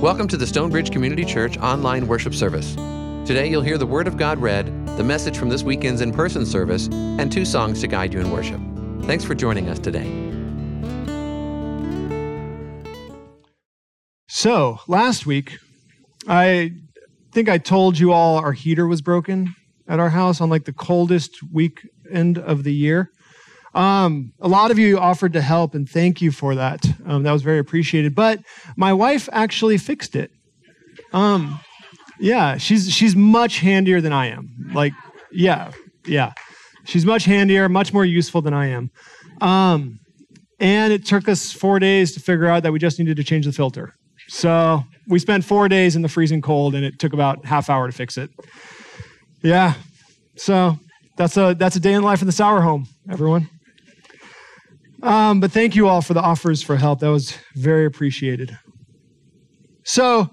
Welcome to the Stonebridge Community Church online worship service. Today you'll hear the Word of God read, the message from this weekend's in person service, and two songs to guide you in worship. Thanks for joining us today. So, last week, I think I told you all our heater was broken at our house on like the coldest weekend of the year. Um, a lot of you offered to help, and thank you for that. Um, that was very appreciated. But my wife actually fixed it. Um, yeah, she's she's much handier than I am. Like, yeah, yeah, she's much handier, much more useful than I am. Um, and it took us four days to figure out that we just needed to change the filter. So we spent four days in the freezing cold, and it took about half hour to fix it. Yeah, so that's a that's a day in life in the Sauer home, everyone. Um, but thank you all for the offers for help. That was very appreciated. So,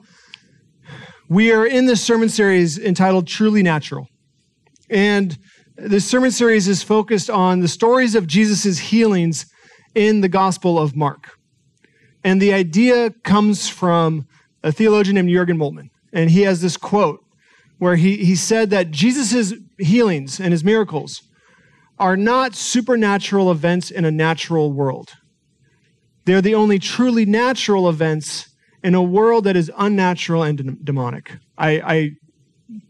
we are in this sermon series entitled Truly Natural. And this sermon series is focused on the stories of Jesus' healings in the Gospel of Mark. And the idea comes from a theologian named Jurgen Moltmann. And he has this quote where he, he said that Jesus' healings and his miracles are not supernatural events in a natural world. They're the only truly natural events in a world that is unnatural and demonic. I, I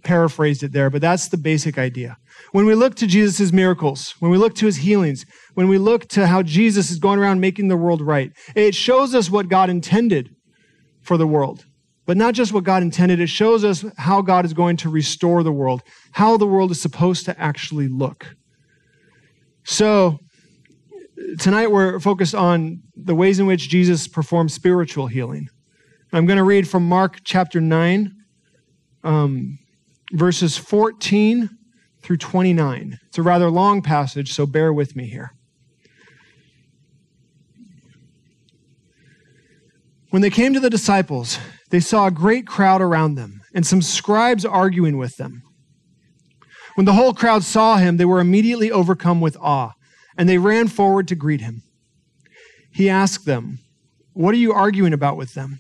paraphrased it there, but that's the basic idea. When we look to Jesus' miracles, when we look to his healings, when we look to how Jesus is going around making the world right, it shows us what God intended for the world. But not just what God intended, it shows us how God is going to restore the world, how the world is supposed to actually look. So, tonight we're focused on the ways in which Jesus performed spiritual healing. I'm going to read from Mark chapter 9, um, verses 14 through 29. It's a rather long passage, so bear with me here. When they came to the disciples, they saw a great crowd around them and some scribes arguing with them. When the whole crowd saw him, they were immediately overcome with awe, and they ran forward to greet him. He asked them, What are you arguing about with them?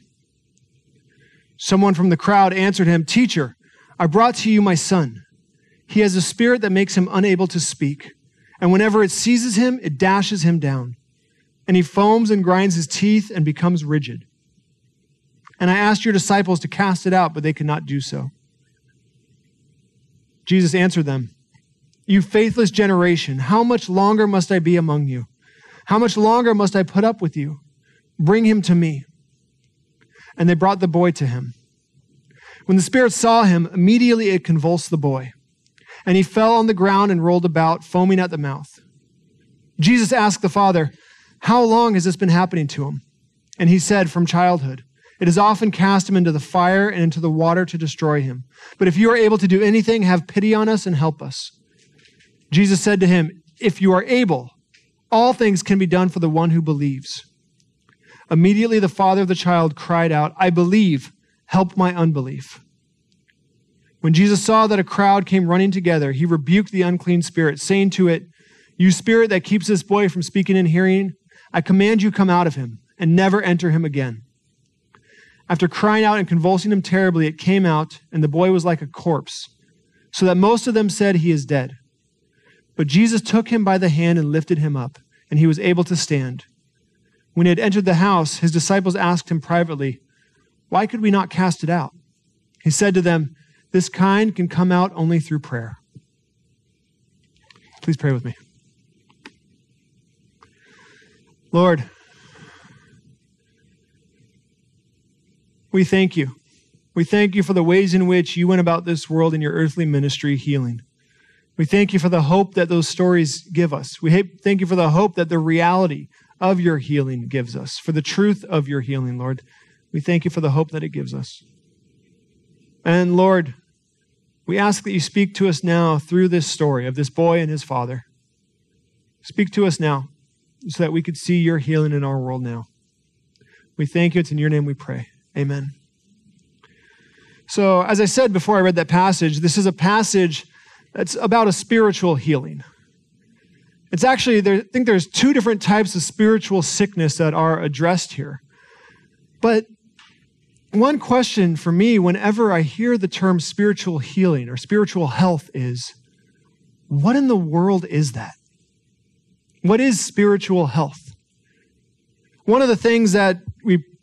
Someone from the crowd answered him, Teacher, I brought to you my son. He has a spirit that makes him unable to speak, and whenever it seizes him, it dashes him down. And he foams and grinds his teeth and becomes rigid. And I asked your disciples to cast it out, but they could not do so. Jesus answered them, You faithless generation, how much longer must I be among you? How much longer must I put up with you? Bring him to me. And they brought the boy to him. When the spirit saw him, immediately it convulsed the boy, and he fell on the ground and rolled about, foaming at the mouth. Jesus asked the father, How long has this been happening to him? And he said, From childhood. It has often cast him into the fire and into the water to destroy him. But if you are able to do anything, have pity on us and help us. Jesus said to him, If you are able, all things can be done for the one who believes. Immediately the father of the child cried out, I believe, help my unbelief. When Jesus saw that a crowd came running together, he rebuked the unclean spirit, saying to it, You spirit that keeps this boy from speaking and hearing, I command you come out of him and never enter him again. After crying out and convulsing him terribly, it came out, and the boy was like a corpse, so that most of them said, He is dead. But Jesus took him by the hand and lifted him up, and he was able to stand. When he had entered the house, his disciples asked him privately, Why could we not cast it out? He said to them, This kind can come out only through prayer. Please pray with me. Lord, We thank you. We thank you for the ways in which you went about this world in your earthly ministry healing. We thank you for the hope that those stories give us. We thank you for the hope that the reality of your healing gives us, for the truth of your healing, Lord. We thank you for the hope that it gives us. And Lord, we ask that you speak to us now through this story of this boy and his father. Speak to us now so that we could see your healing in our world now. We thank you. It's in your name we pray. Amen. So, as I said before I read that passage, this is a passage that's about a spiritual healing. It's actually, there, I think there's two different types of spiritual sickness that are addressed here. But one question for me whenever I hear the term spiritual healing or spiritual health is what in the world is that? What is spiritual health? One of the things that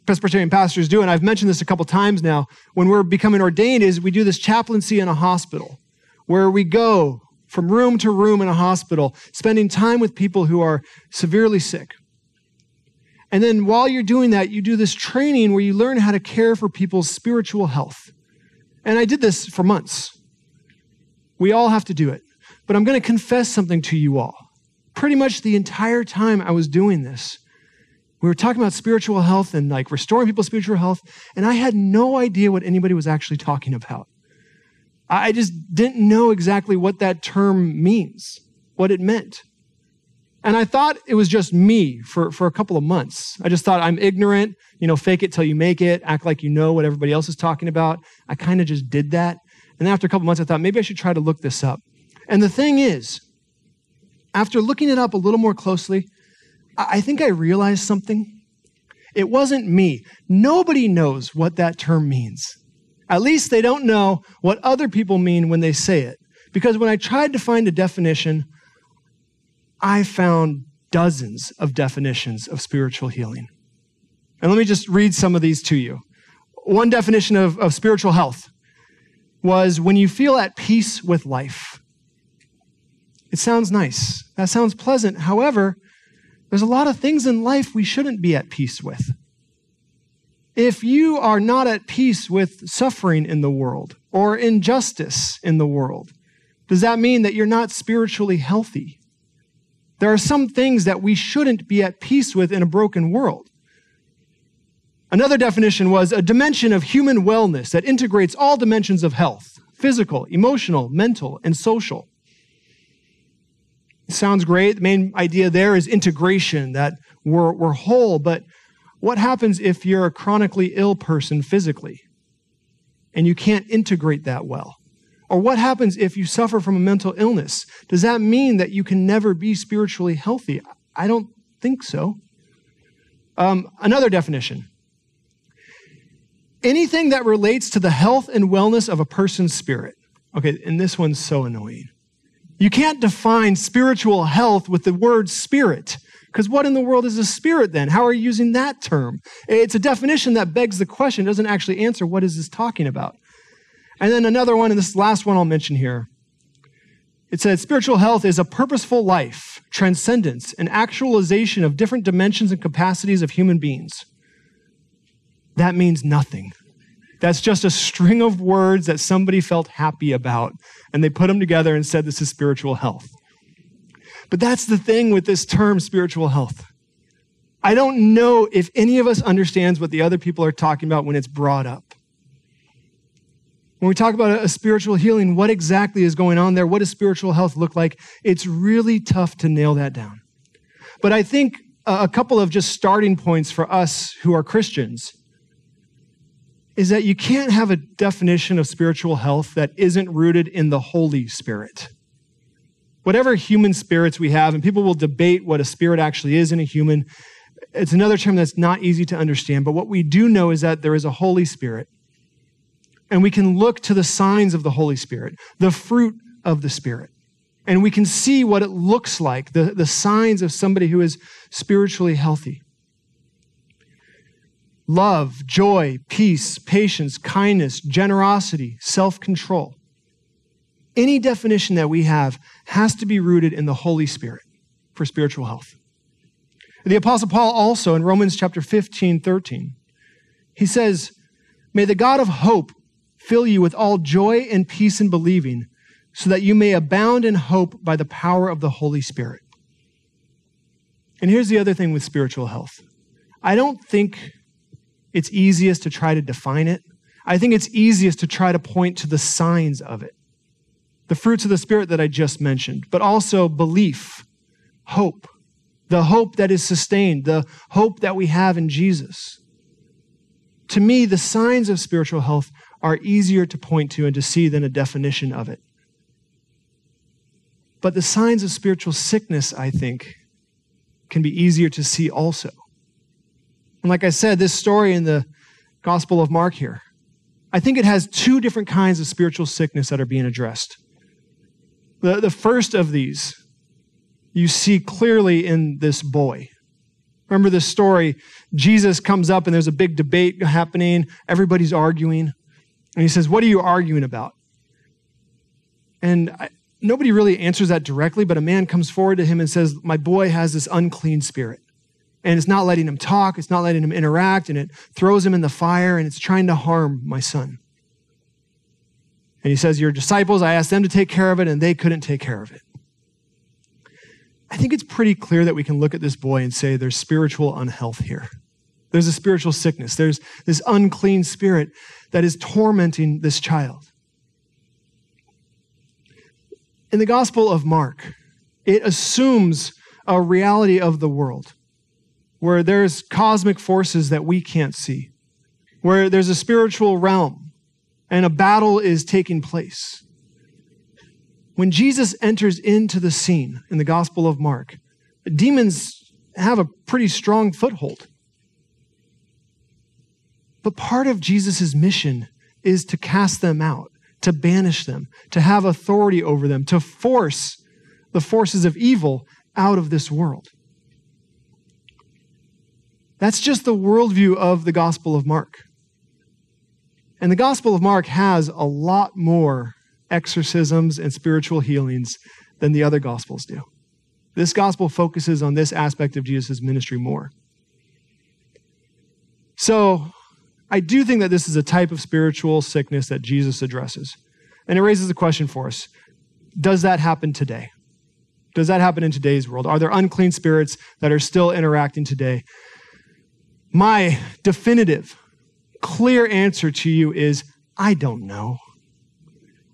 Presbyterian pastors do, and I've mentioned this a couple times now, when we're becoming ordained, is we do this chaplaincy in a hospital where we go from room to room in a hospital, spending time with people who are severely sick. And then while you're doing that, you do this training where you learn how to care for people's spiritual health. And I did this for months. We all have to do it. But I'm going to confess something to you all. Pretty much the entire time I was doing this, we were talking about spiritual health and like restoring people's spiritual health, and I had no idea what anybody was actually talking about. I just didn't know exactly what that term means, what it meant. And I thought it was just me for, for a couple of months. I just thought I'm ignorant, you know, fake it till you make it, act like you know what everybody else is talking about. I kind of just did that. And then after a couple months, I thought maybe I should try to look this up. And the thing is, after looking it up a little more closely, I think I realized something. It wasn't me. Nobody knows what that term means. At least they don't know what other people mean when they say it. Because when I tried to find a definition, I found dozens of definitions of spiritual healing. And let me just read some of these to you. One definition of, of spiritual health was when you feel at peace with life. It sounds nice. That sounds pleasant. However, there's a lot of things in life we shouldn't be at peace with. If you are not at peace with suffering in the world or injustice in the world, does that mean that you're not spiritually healthy? There are some things that we shouldn't be at peace with in a broken world. Another definition was a dimension of human wellness that integrates all dimensions of health physical, emotional, mental, and social. Sounds great. The main idea there is integration, that we're, we're whole. But what happens if you're a chronically ill person physically and you can't integrate that well? Or what happens if you suffer from a mental illness? Does that mean that you can never be spiritually healthy? I don't think so. Um, another definition anything that relates to the health and wellness of a person's spirit. Okay, and this one's so annoying. You can't define spiritual health with the word spirit. Because what in the world is a spirit then? How are you using that term? It's a definition that begs the question, doesn't actually answer what is this talking about. And then another one, and this last one I'll mention here. It says spiritual health is a purposeful life, transcendence, and actualization of different dimensions and capacities of human beings. That means nothing. That's just a string of words that somebody felt happy about, and they put them together and said this is spiritual health. But that's the thing with this term, spiritual health. I don't know if any of us understands what the other people are talking about when it's brought up. When we talk about a spiritual healing, what exactly is going on there? What does spiritual health look like? It's really tough to nail that down. But I think a couple of just starting points for us who are Christians is that you can't have a definition of spiritual health that isn't rooted in the Holy Spirit. Whatever human spirits we have, and people will debate what a spirit actually is in a human, it's another term that's not easy to understand. But what we do know is that there is a Holy Spirit. And we can look to the signs of the Holy Spirit, the fruit of the Spirit. And we can see what it looks like, the, the signs of somebody who is spiritually healthy love, joy, peace, patience, kindness, generosity, self control. Any definition that we have has to be rooted in the Holy Spirit for spiritual health. The Apostle Paul also in Romans chapter 15, 13, he says, May the God of hope fill you with all joy and peace in believing, so that you may abound in hope by the power of the Holy Spirit. And here's the other thing with spiritual health I don't think it's easiest to try to define it. I think it's easiest to try to point to the signs of it. The fruits of the Spirit that I just mentioned, but also belief, hope, the hope that is sustained, the hope that we have in Jesus. To me, the signs of spiritual health are easier to point to and to see than a definition of it. But the signs of spiritual sickness, I think, can be easier to see also. And like I said, this story in the Gospel of Mark here, I think it has two different kinds of spiritual sickness that are being addressed. The, the first of these you see clearly in this boy. Remember this story? Jesus comes up and there's a big debate happening. Everybody's arguing. And he says, What are you arguing about? And I, nobody really answers that directly, but a man comes forward to him and says, My boy has this unclean spirit. And it's not letting him talk, it's not letting him interact, and it throws him in the fire, and it's trying to harm my son. And he says, Your disciples, I asked them to take care of it, and they couldn't take care of it. I think it's pretty clear that we can look at this boy and say there's spiritual unhealth here. There's a spiritual sickness. There's this unclean spirit that is tormenting this child. In the Gospel of Mark, it assumes a reality of the world where there's cosmic forces that we can't see, where there's a spiritual realm and a battle is taking place. When Jesus enters into the scene in the Gospel of Mark, demons have a pretty strong foothold. But part of Jesus' mission is to cast them out, to banish them, to have authority over them, to force the forces of evil out of this world. That's just the worldview of the Gospel of Mark. And the Gospel of Mark has a lot more exorcisms and spiritual healings than the other Gospels do. This Gospel focuses on this aspect of Jesus' ministry more. So, I do think that this is a type of spiritual sickness that Jesus addresses. And it raises a question for us Does that happen today? Does that happen in today's world? Are there unclean spirits that are still interacting today? My definitive, clear answer to you is I don't know.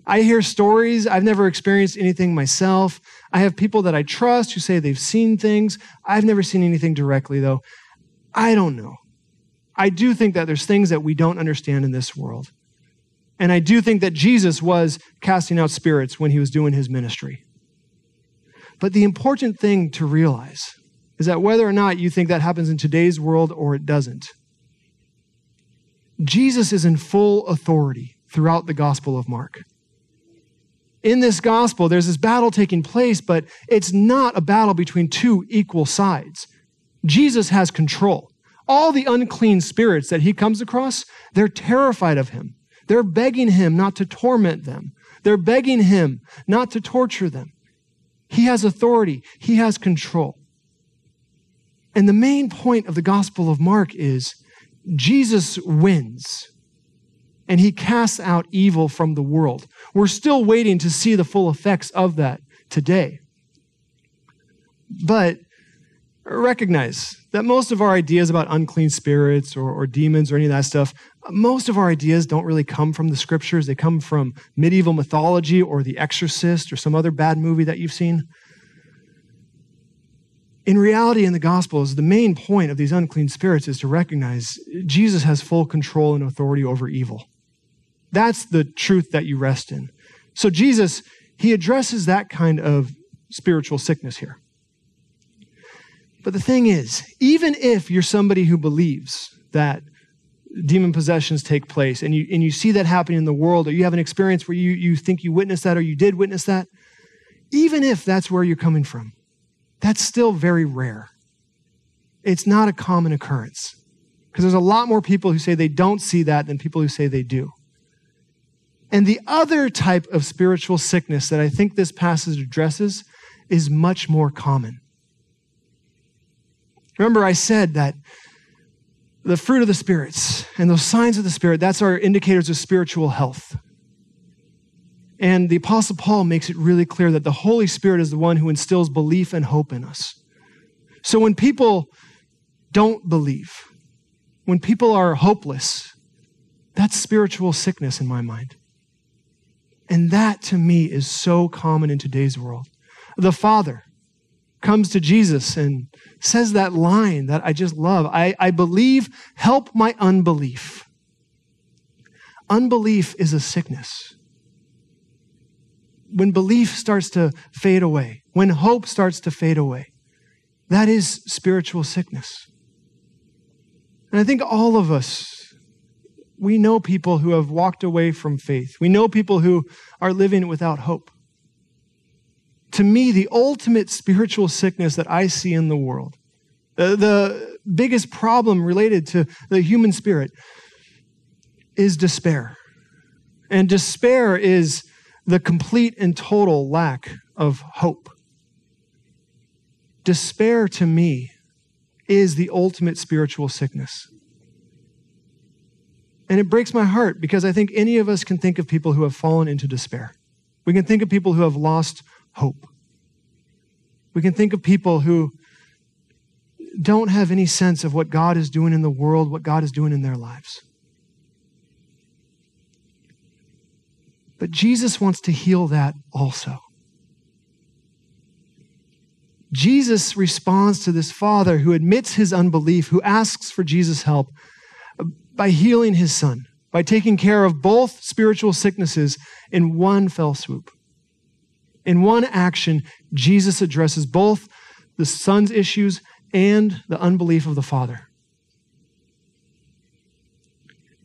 I hear stories. I've never experienced anything myself. I have people that I trust who say they've seen things. I've never seen anything directly, though. I don't know. I do think that there's things that we don't understand in this world. And I do think that Jesus was casting out spirits when he was doing his ministry. But the important thing to realize is that whether or not you think that happens in today's world or it doesn't, Jesus is in full authority throughout the Gospel of Mark. In this gospel, there's this battle taking place, but it's not a battle between two equal sides. Jesus has control. All the unclean spirits that he comes across, they're terrified of him. They're begging him not to torment them. They're begging him not to torture them. He has authority, he has control. And the main point of the Gospel of Mark is Jesus wins and he casts out evil from the world. We're still waiting to see the full effects of that today. But recognize that most of our ideas about unclean spirits or, or, demons or any of that stuff, most of our ideas don't really come from the scriptures. They come from medieval mythology or The Exorcist or some other bad movie that you've seen. In reality, in the Gospels, the main point of these unclean spirits is to recognize Jesus has full control and authority over evil. That's the truth that you rest in. So, Jesus, he addresses that kind of spiritual sickness here. But the thing is, even if you're somebody who believes that demon possessions take place and you, and you see that happening in the world, or you have an experience where you, you think you witnessed that or you did witness that, even if that's where you're coming from, that's still very rare. It's not a common occurrence. Because there's a lot more people who say they don't see that than people who say they do. And the other type of spiritual sickness that I think this passage addresses is much more common. Remember, I said that the fruit of the spirits and those signs of the spirit, that's our indicators of spiritual health. And the Apostle Paul makes it really clear that the Holy Spirit is the one who instills belief and hope in us. So when people don't believe, when people are hopeless, that's spiritual sickness in my mind. And that to me is so common in today's world. The Father comes to Jesus and says that line that I just love I, I believe, help my unbelief. Unbelief is a sickness. When belief starts to fade away, when hope starts to fade away, that is spiritual sickness. And I think all of us we know people who have walked away from faith. We know people who are living without hope. To me, the ultimate spiritual sickness that I see in the world, uh, the biggest problem related to the human spirit, is despair. And despair is the complete and total lack of hope. Despair to me is the ultimate spiritual sickness. And it breaks my heart because I think any of us can think of people who have fallen into despair. We can think of people who have lost hope. We can think of people who don't have any sense of what God is doing in the world, what God is doing in their lives. But Jesus wants to heal that also. Jesus responds to this father who admits his unbelief, who asks for Jesus' help uh, by healing his son, by taking care of both spiritual sicknesses in one fell swoop. In one action, Jesus addresses both the son's issues and the unbelief of the father.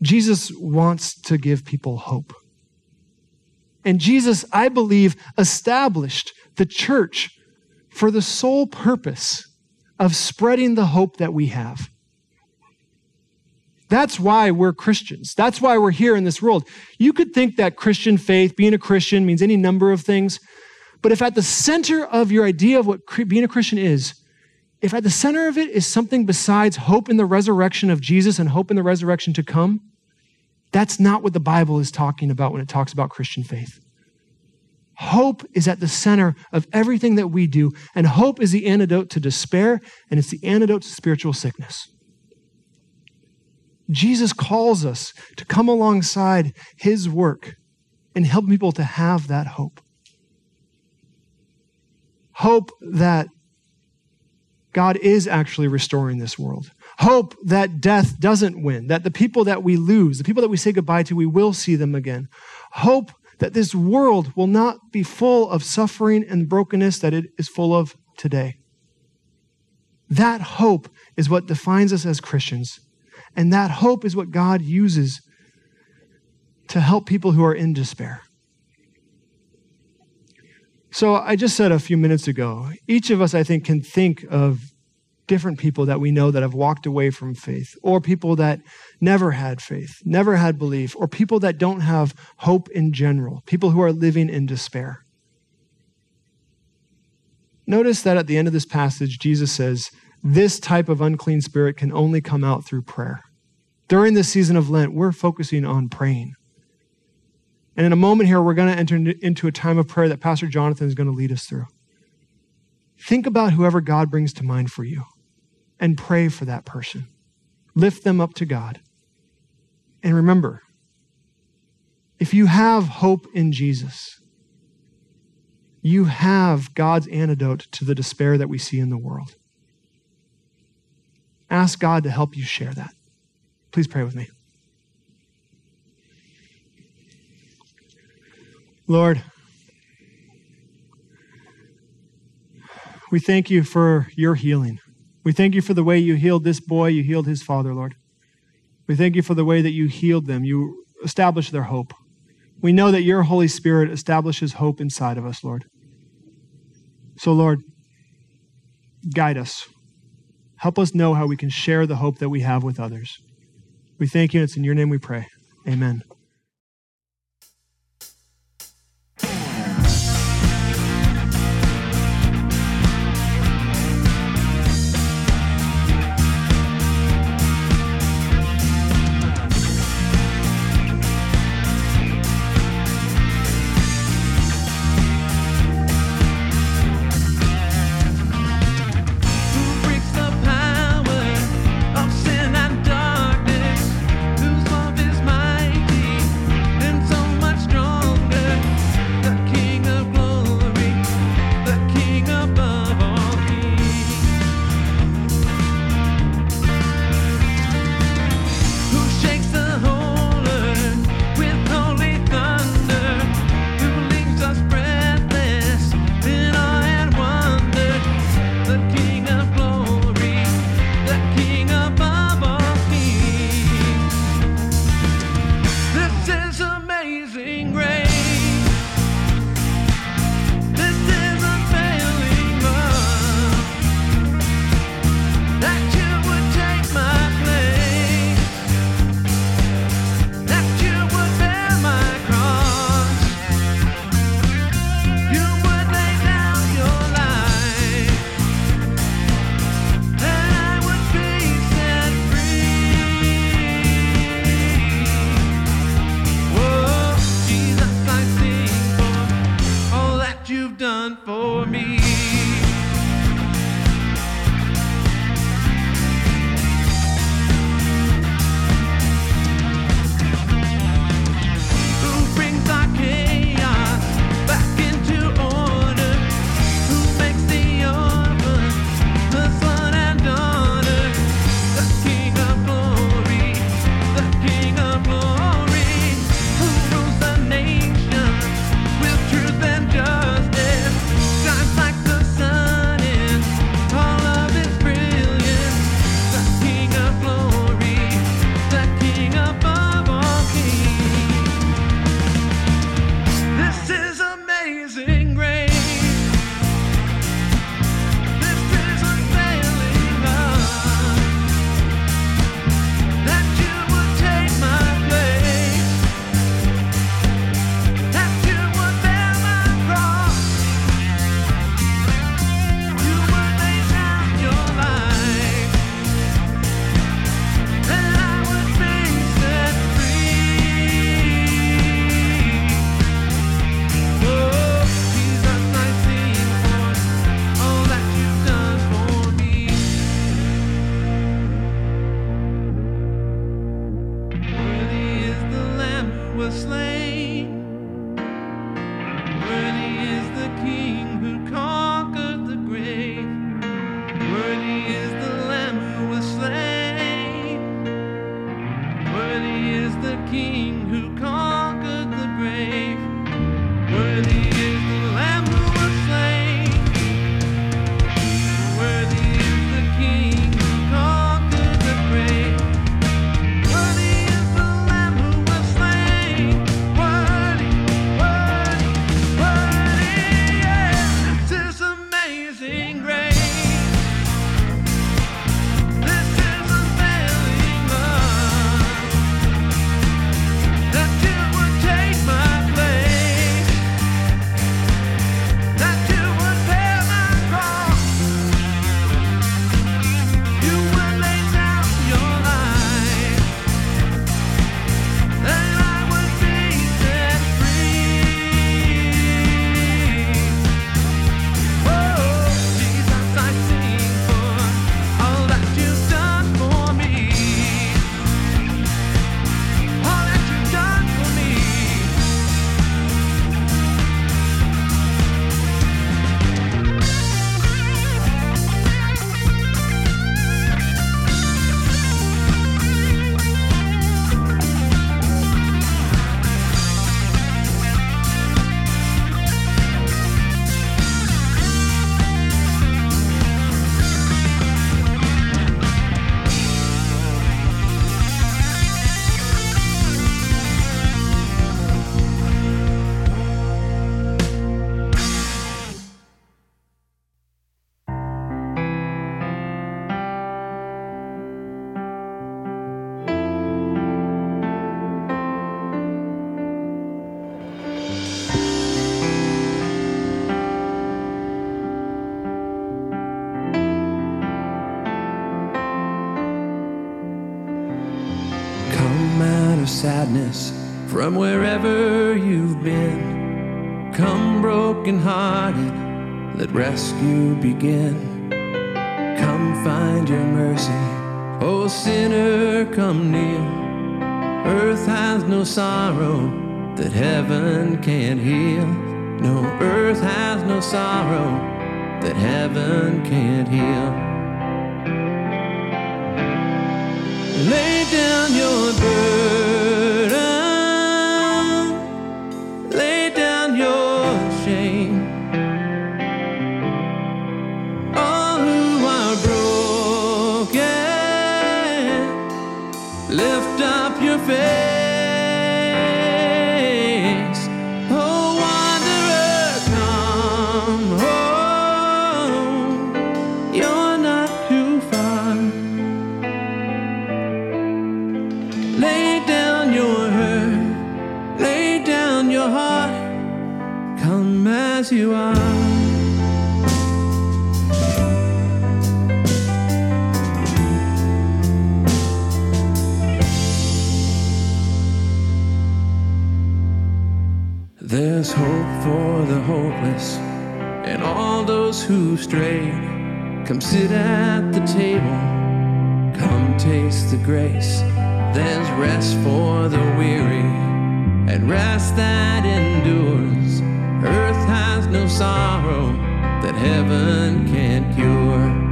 Jesus wants to give people hope. And Jesus, I believe, established the church for the sole purpose of spreading the hope that we have. That's why we're Christians. That's why we're here in this world. You could think that Christian faith, being a Christian, means any number of things. But if at the center of your idea of what being a Christian is, if at the center of it is something besides hope in the resurrection of Jesus and hope in the resurrection to come, that's not what the Bible is talking about when it talks about Christian faith. Hope is at the center of everything that we do, and hope is the antidote to despair, and it's the antidote to spiritual sickness. Jesus calls us to come alongside his work and help people to have that hope. Hope that God is actually restoring this world. Hope that death doesn't win, that the people that we lose, the people that we say goodbye to, we will see them again. Hope that this world will not be full of suffering and brokenness that it is full of today. That hope is what defines us as Christians. And that hope is what God uses to help people who are in despair. So I just said a few minutes ago, each of us, I think, can think of different people that we know that have walked away from faith, or people that never had faith, never had belief, or people that don't have hope in general, people who are living in despair. Notice that at the end of this passage, Jesus says, This type of unclean spirit can only come out through prayer. During this season of Lent, we're focusing on praying. And in a moment here, we're going to enter into a time of prayer that Pastor Jonathan is going to lead us through. Think about whoever God brings to mind for you and pray for that person. Lift them up to God. And remember, if you have hope in Jesus, you have God's antidote to the despair that we see in the world. Ask God to help you share that. Please pray with me. Lord, we thank you for your healing. We thank you for the way you healed this boy, you healed his father, Lord. We thank you for the way that you healed them. You established their hope. We know that your Holy Spirit establishes hope inside of us, Lord. So, Lord, guide us. Help us know how we can share the hope that we have with others. We thank you, and it's in your name we pray. Amen. From wherever you've been. Come broken hearted, let rescue begin. Come find your mercy, oh sinner, come near. Earth has no sorrow that heaven can't heal. No, earth has no sorrow that heaven can't heal. Lay down your burden. Who Come sit at the table, come taste the grace. There's rest for the weary, and rest that endures. Earth has no sorrow that heaven can't cure.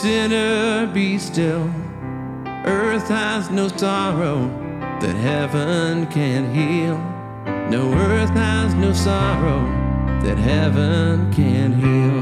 sinner, be still. Earth has no sorrow that heaven can heal. No earth has no sorrow that heaven can heal.